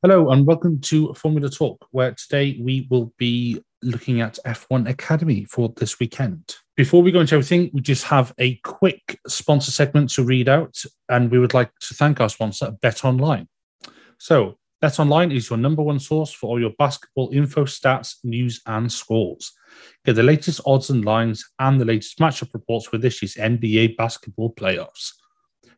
Hello and welcome to Formula Talk, where today we will be looking at F1 Academy for this weekend. Before we go into everything, we just have a quick sponsor segment to read out, and we would like to thank our sponsor, BetOnline. So, BetOnline is your number one source for all your basketball info, stats, news, and scores. Get the latest odds and lines and the latest matchup reports for this year's NBA basketball playoffs.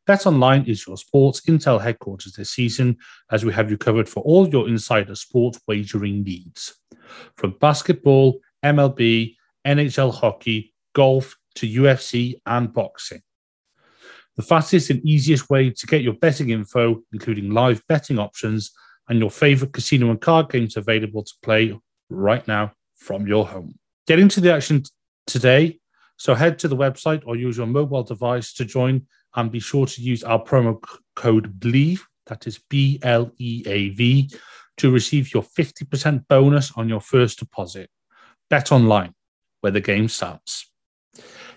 BetOnline is your sports intel headquarters this season, as we have you covered for all your insider sports wagering needs. From basketball, MLB, NHL hockey, golf to UFC and boxing. The fastest and easiest way to get your betting info, including live betting options and your favorite casino and card games available to play right now from your home. Get into the action today. So head to the website or use your mobile device to join and be sure to use our promo code BLEAV, that is B L E A V, to receive your 50% bonus on your first deposit. BetOnline, where the game starts.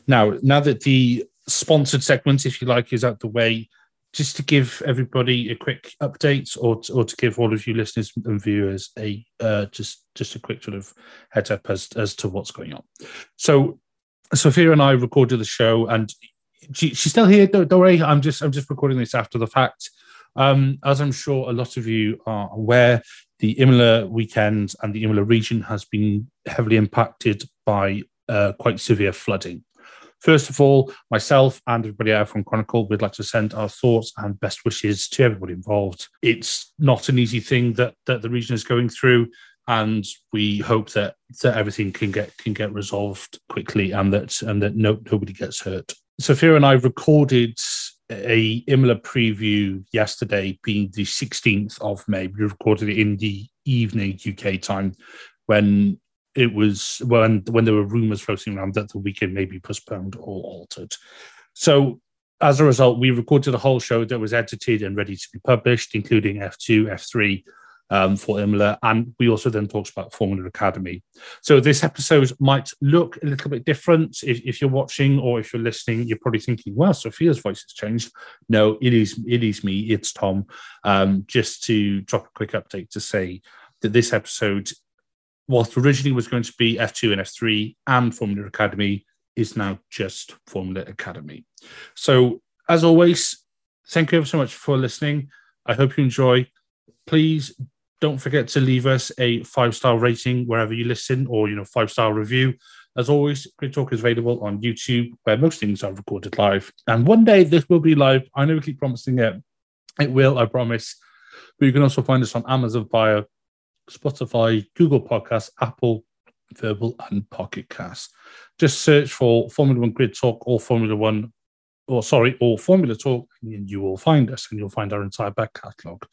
Now, now that the sponsored segment, if you like, is out the way, just to give everybody a quick update, or to, or to give all of you listeners and viewers a uh, just just a quick sort of heads up as as to what's going on. So, Sophia and I recorded the show, and she, she's still here. Don't, don't, worry. I'm just I'm just recording this after the fact. Um, as I'm sure a lot of you are aware, the Imola weekend and the Imola region has been heavily impacted by uh, quite severe flooding. First of all, myself and everybody out from Chronicle we'd like to send our thoughts and best wishes to everybody involved. It's not an easy thing that that the region is going through, and we hope that that everything can get can get resolved quickly and that and that no, nobody gets hurt. Sophia and I recorded a Imola preview yesterday, being the 16th of May. We recorded it in the evening UK time when it was when when there were rumours floating around that the weekend may be postponed or altered. So as a result, we recorded a whole show that was edited and ready to be published, including F2, F3, um, for Imola. And we also then talked about Formula Academy. So this episode might look a little bit different. If, if you're watching or if you're listening, you're probably thinking, well, Sophia's voice has changed. No, it is it is me, it's Tom. Um, just to drop a quick update to say that this episode, whilst originally was going to be F2 and F3 and Formula Academy, is now just Formula Academy. So as always, thank you ever so much for listening. I hope you enjoy. Please don't forget to leave us a five star rating wherever you listen or, you know, five star review. As always, Grid Talk is available on YouTube, where most things are recorded live. And one day this will be live. I know we keep promising it. It will, I promise. But you can also find us on Amazon Fire, Spotify, Google Podcasts, Apple, Verbal, and Pocket Cast. Just search for Formula One Grid Talk or Formula One, or sorry, or Formula Talk, and you will find us and you'll find our entire back catalogue.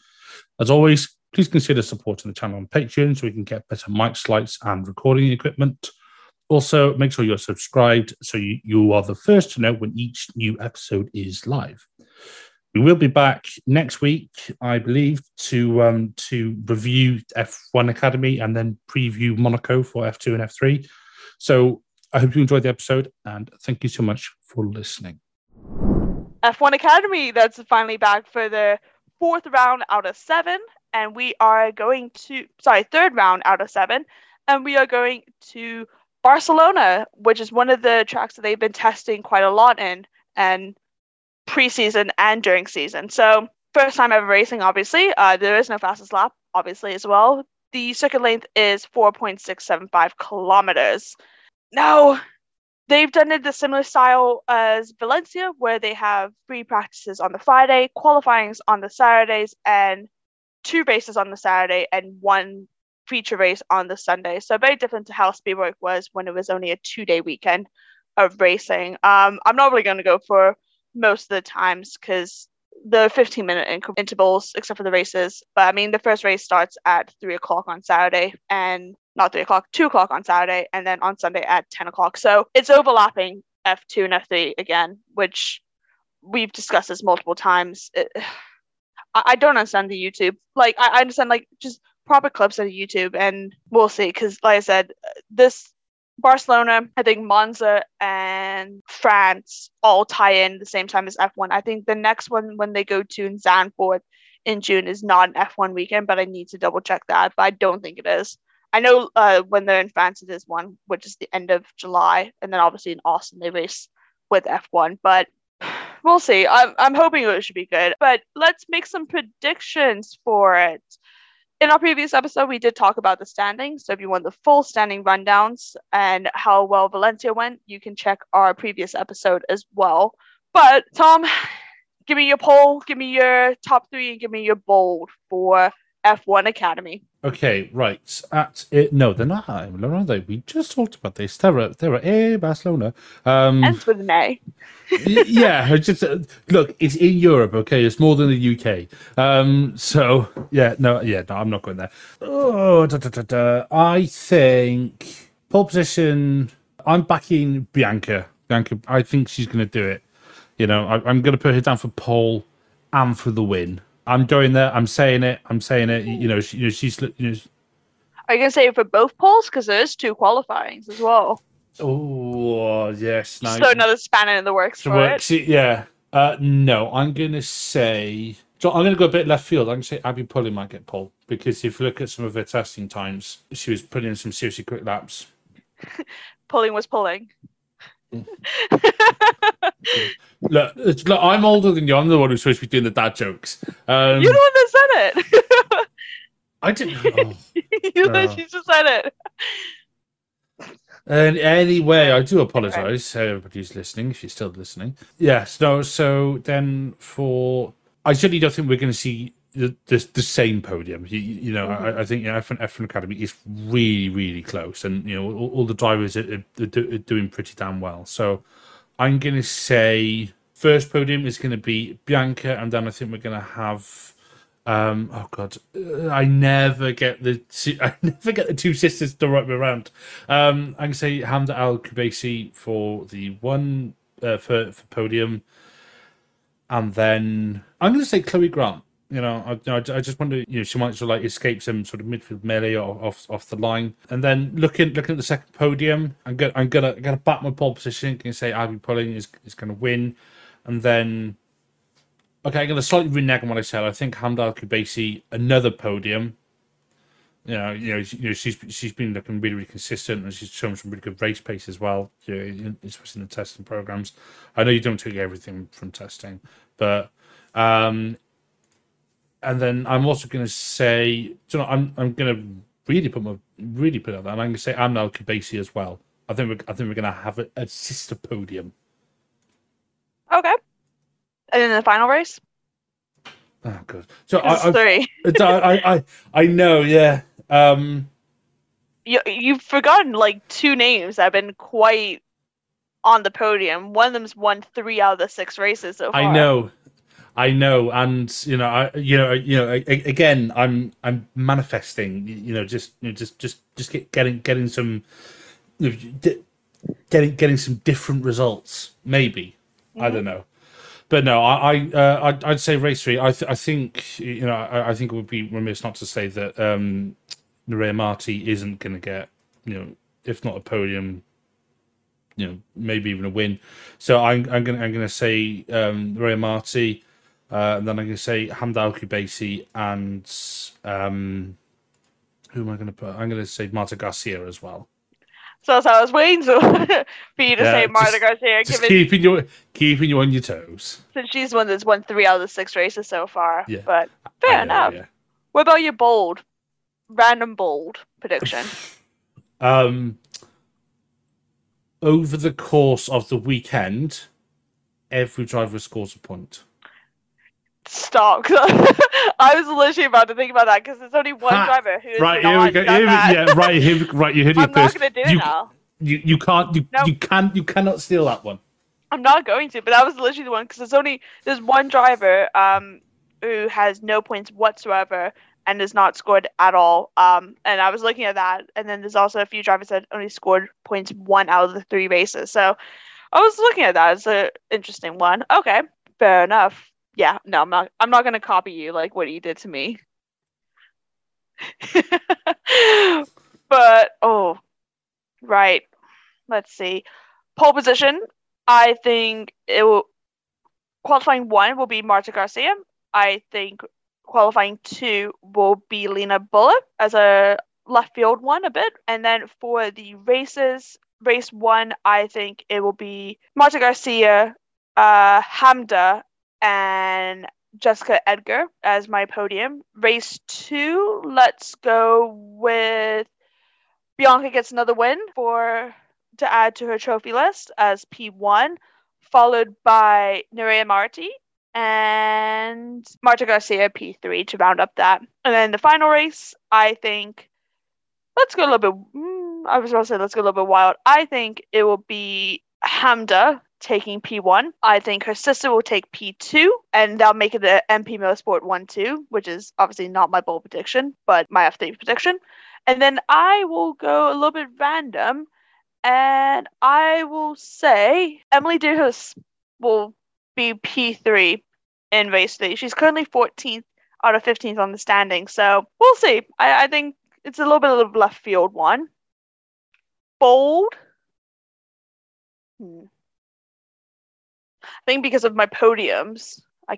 As always, Please consider supporting the channel on Patreon so we can get better mic slides and recording equipment. Also, make sure you're subscribed so you, you are the first to know when each new episode is live. We will be back next week, I believe, to um, to review F1 Academy and then preview Monaco for F2 and F3. So I hope you enjoyed the episode and thank you so much for listening. F1 Academy, that's finally back for the fourth round out of seven and we are going to sorry third round out of seven and we are going to barcelona which is one of the tracks that they've been testing quite a lot in and preseason and during season. So first time ever racing obviously. Uh, there is no fastest lap obviously as well. The circuit length is 4.675 kilometers. Now they've done it the similar style as valencia where they have free practices on the friday qualifyings on the saturdays and two races on the Saturday and one feature race on the Sunday. So very different to how Spielberg was when it was only a two day weekend of racing. Um, I'm not really going to go for most of the times because the 15 minute intervals, except for the races. But I mean, the first race starts at three o'clock on Saturday and not three o'clock, two o'clock on Saturday, and then on Sunday at 10 o'clock. So it's overlapping F2 and F3 again, which we've discussed this multiple times. It, I, I don't understand the YouTube. Like I, I understand like just proper clips of YouTube, and we'll see. Because like I said, this Barcelona, I think Monza and France all tie in the same time as F1. I think the next one when they go to Zandvoort in June is not an F1 weekend, but I need to double check that. But I don't think it is. I know uh, when they're in France, it is one, which is the end of July, and then obviously in Austin they race with F1. But we'll see. I'm I'm hoping it should be good. But let's make some predictions for it. In our previous episode, we did talk about the standings. So if you want the full standing rundowns and how well Valencia went, you can check our previous episode as well. But Tom, give me your poll, give me your top three, and give me your bold for F1 Academy. Okay, right. At it, no, they're not at Imola, are they? We just talked about this. They're at, they're at A Barcelona. Um, Ends with an A. yeah, just uh, look, it's in Europe. Okay, it's more than the UK. Um, so yeah, no, yeah, no, I'm not going there. Oh, da, da, da, da. I think pole position. I'm backing Bianca. Bianca, I think she's going to do it. You know, I, I'm going to put her down for pole and for the win. I'm going there. I'm saying it. I'm saying it. You know, she, you know she's. You know, Are you gonna say it for both polls? Because there's two qualifyings as well. oh yes. Now, So another spanner in the works for what- it. yeah. Uh, no, I'm gonna say. So I'm gonna go a bit left field. I'm gonna say Abbi Pulling might get pole because if you look at some of her testing times, she was putting in some seriously quick laps. Pulling was pulling. Look, look, I'm older than you. I'm the one who's supposed to be doing the dad jokes. Um, You're the one that said it. I didn't. oh. you she just said it. And anyway, I do apologise to everybody who's listening, if you're still listening. Yes, no, so then for. I certainly don't think we're going to see the, the, the same podium. You, you know, I, I think you know, F1, F1 Academy is really, really close. And, you know, all, all the drivers are, are, do- are doing pretty damn well. So I'm going to say first podium is going to be Bianca, and then I think we're going to have. Um, oh God, uh, I never get the two, I never get the two sisters to write me around. Um, I can say Hamda Al Qubaisi for the one uh, for for podium, and then I'm going to say Chloe Grant. You know, I, I, just wonder, you know, she might sort of like escape some sort of midfield melee off, off the line, and then looking looking at the second podium, I'm gonna I'm gonna I'm gonna back my pole position. Can say Abbi Pulling is is to win, and then okay, I'm to slightly renege on what I said. I think Hamda Al Qubaisi another podium. You know, you know, you know, she's she's been looking really, really consistent, and she's shown some really good race pace as well. You know, especially in the testing programs. I know you don't take everything from testing, but um, and then I'm also going to say, you know, I'm I'm going to really put my really put it out there, and I'm going to say Amna Al Qubaisi as well. I think we're I think we're going to have a, a sister podium. Okay. And then the final race? Oh god! So I, I've, three. I I I know, yeah. Um, You, you've forgotten like two names that have been quite on the podium. One of them's won three out of the six races so far. I know, I know, and you know, I you know, you know, again, I'm I'm manifesting. You know, just you know, just just just get, getting getting some, you know, getting getting some different results. Maybe I don't know, but no, I I uh, I'd, I'd say race three. I th- I think you know, I, I think it would be remiss not to say that um, Nerea Marti isn't going to get you know, if not a podium, you know, maybe even a win. So I'm I'm gonna I'm gonna say um, Ray Marty, uh, and then I'm gonna say Hamda Al Qubaisi and um, who am I gonna put? I'm gonna say Marta Garcia as well. So that's how I was waiting to, for you to Yeah, say Marta just- Garcia, Just keeping you keeping you on your toes. since she's the one that's won three out of the six races so far. Yeah. But fair know, enough. yeah. What about your bold, random bold prediction? Um, over the course of the weekend, every driver scores a point. Stop. I was literally about to think about that because there's only one driver who has Right here we go. Here yeah, right here. Right, you heard it I'm not going to do it you, now. you you can't you No. you can you cannot steal that one. I'm not going to, but that was literally the one because there's only there's one driver um who has no points whatsoever and has not scored at all. Um, and I was looking at that, and then there's also a few drivers that only scored points one out of the three races. So I was looking at that as an interesting one. Okay, fair enough. Yeah, no, I'm not. I'm not gonna copy you like what you did to me. but oh, right. Let's see. Pole position. I think it will qualifying one will be Marta Garcia. I think qualifying two will be Lena Bühler as a left field one a bit. And then for the races, race one, I think it will be Marta Garcia, uh, Hamda, and Jessica Edgar as my podium. Race two, let's go with Bianca gets another win for to add to her trophy list as P1, followed by Nerea Marti and Marta Garcia P3 to round up that. And then the final race, I think, let's go a little bit. Mm, I was about to say let's go a little bit wild. I think it will be Hamda taking P1. I think her sister will take P2, and they'll make it the MP Motorsport 1 2, which is obviously not my bold prediction, but my F3 prediction. And then I will go a little bit random, and I will say Emely de Heus will be P3 in race three. She's currently 14th out of 15th on the standing, so we'll see. I, I think it's a little bit of a left field one. Bold. Hmm. Think because of my podiums, I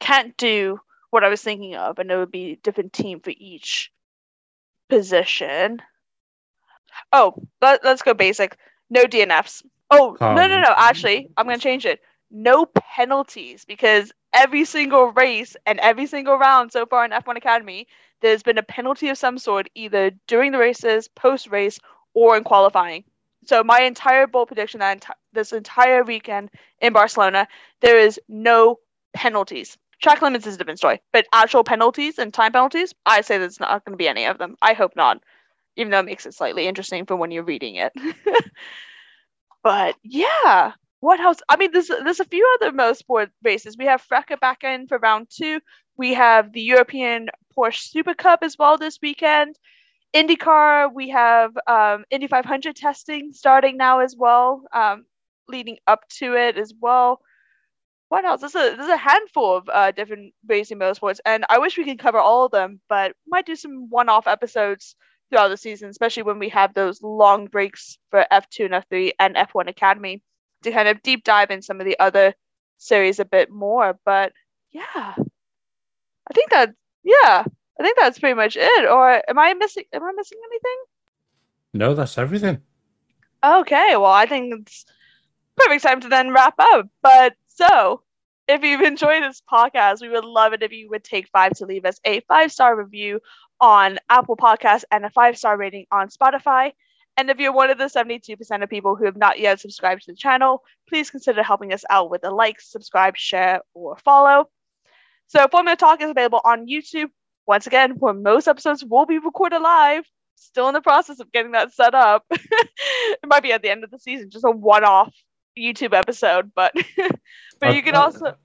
can't do what I was thinking of, and it would be a different team for each position. Oh, let, us go basic. No DNFs. Oh, um, no, no, no. Actually, I'm going to change it. No penalties because every single race and every single round so far in F1 Academy, there's been a penalty of some sort either during the races, post race, or in qualifying. So my entire bold prediction that enti- this entire weekend in Barcelona, there is no penalties. Track limits is a different story, but actual penalties and time penalties, I say there's not going to be any of them. I hope not, even though it makes it slightly interesting for when you're reading it. but yeah, what else? I mean, there's there's a few other motorsport races. We have FRECA back in for round two. We have the European Porsche Super Cup as well this weekend. IndyCar, we have um, Indy 500 testing starting now as well, um, leading up to it as well. What else? There's a there's a handful of uh, different racing motorsports, and I wish we could cover all of them, but might do some one-off episodes throughout the season, especially when we have those long breaks for F2 and F3 and F1 Academy to kind of deep dive in some of the other series a bit more. But yeah, I think that yeah, I think that's pretty much it. Or am I missing? Am I missing anything? No, that's everything. Okay, well, I think it's perfect time to then wrap up. But so, if you've enjoyed this podcast, we would love it if you would take five to leave us a five star review on Apple Podcasts and a five star rating on Spotify. And if you're one of the 72% of people who have not yet subscribed to the channel, please consider helping us out with a like, subscribe, share, or follow. So, Formula Talk is available on YouTube. Once again, where most episodes will be recorded live. Still in the process of getting that set up. it might be at the end of the season, just a one off YouTube episode, but but uh, you can also.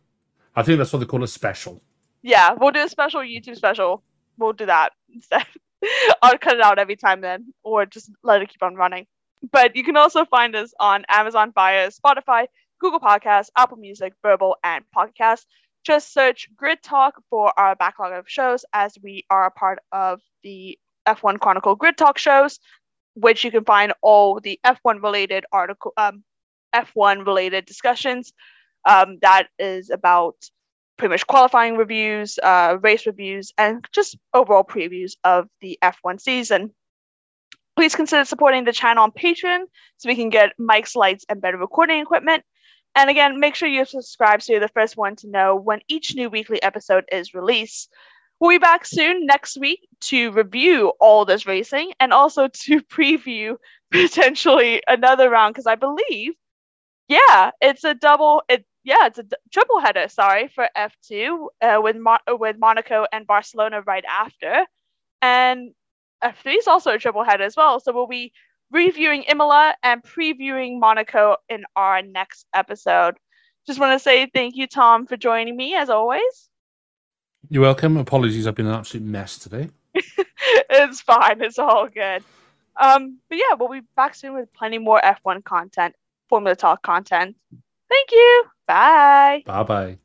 I think that's what they call a special. Yeah, we'll do a special YouTube special. We'll do that instead. I'll cut it out every time then, or just let it keep on running. But you can also find us on Amazon Fire, Spotify, Google Podcasts, Apple Music, Verbal, and Podcast. Just search Grid Talk for our backlog of shows as we are a part of the F1 Chronicle Grid Talk shows, which you can find all the F1 related article, um, F1 related discussions. Um, that is about pretty much qualifying reviews, uh, race reviews, and just overall previews of the F1 season. Please consider supporting the channel on Patreon so we can get mics, lights, and better recording equipment. And again, make sure you subscribe so you're the first one to know when each new weekly episode is released. We'll be back soon next week to review all this racing and also to preview potentially another round because I believe, yeah, it's a double. It yeah, it's a d- triple header. Sorry for F two uh, with Mo- with Monaco and Barcelona right after, and F three is also a triple header as well. So we'll be reviewing Imola and previewing Monaco in our next episode. Just want to say thank you, Tom, for joining me as always. You're welcome. Apologies, I've been an absolute mess today. it's fine. It's all good. Um, but yeah, we'll be back soon with plenty more F1 content, Formula Talk content. Thank you. Bye. Bye bye.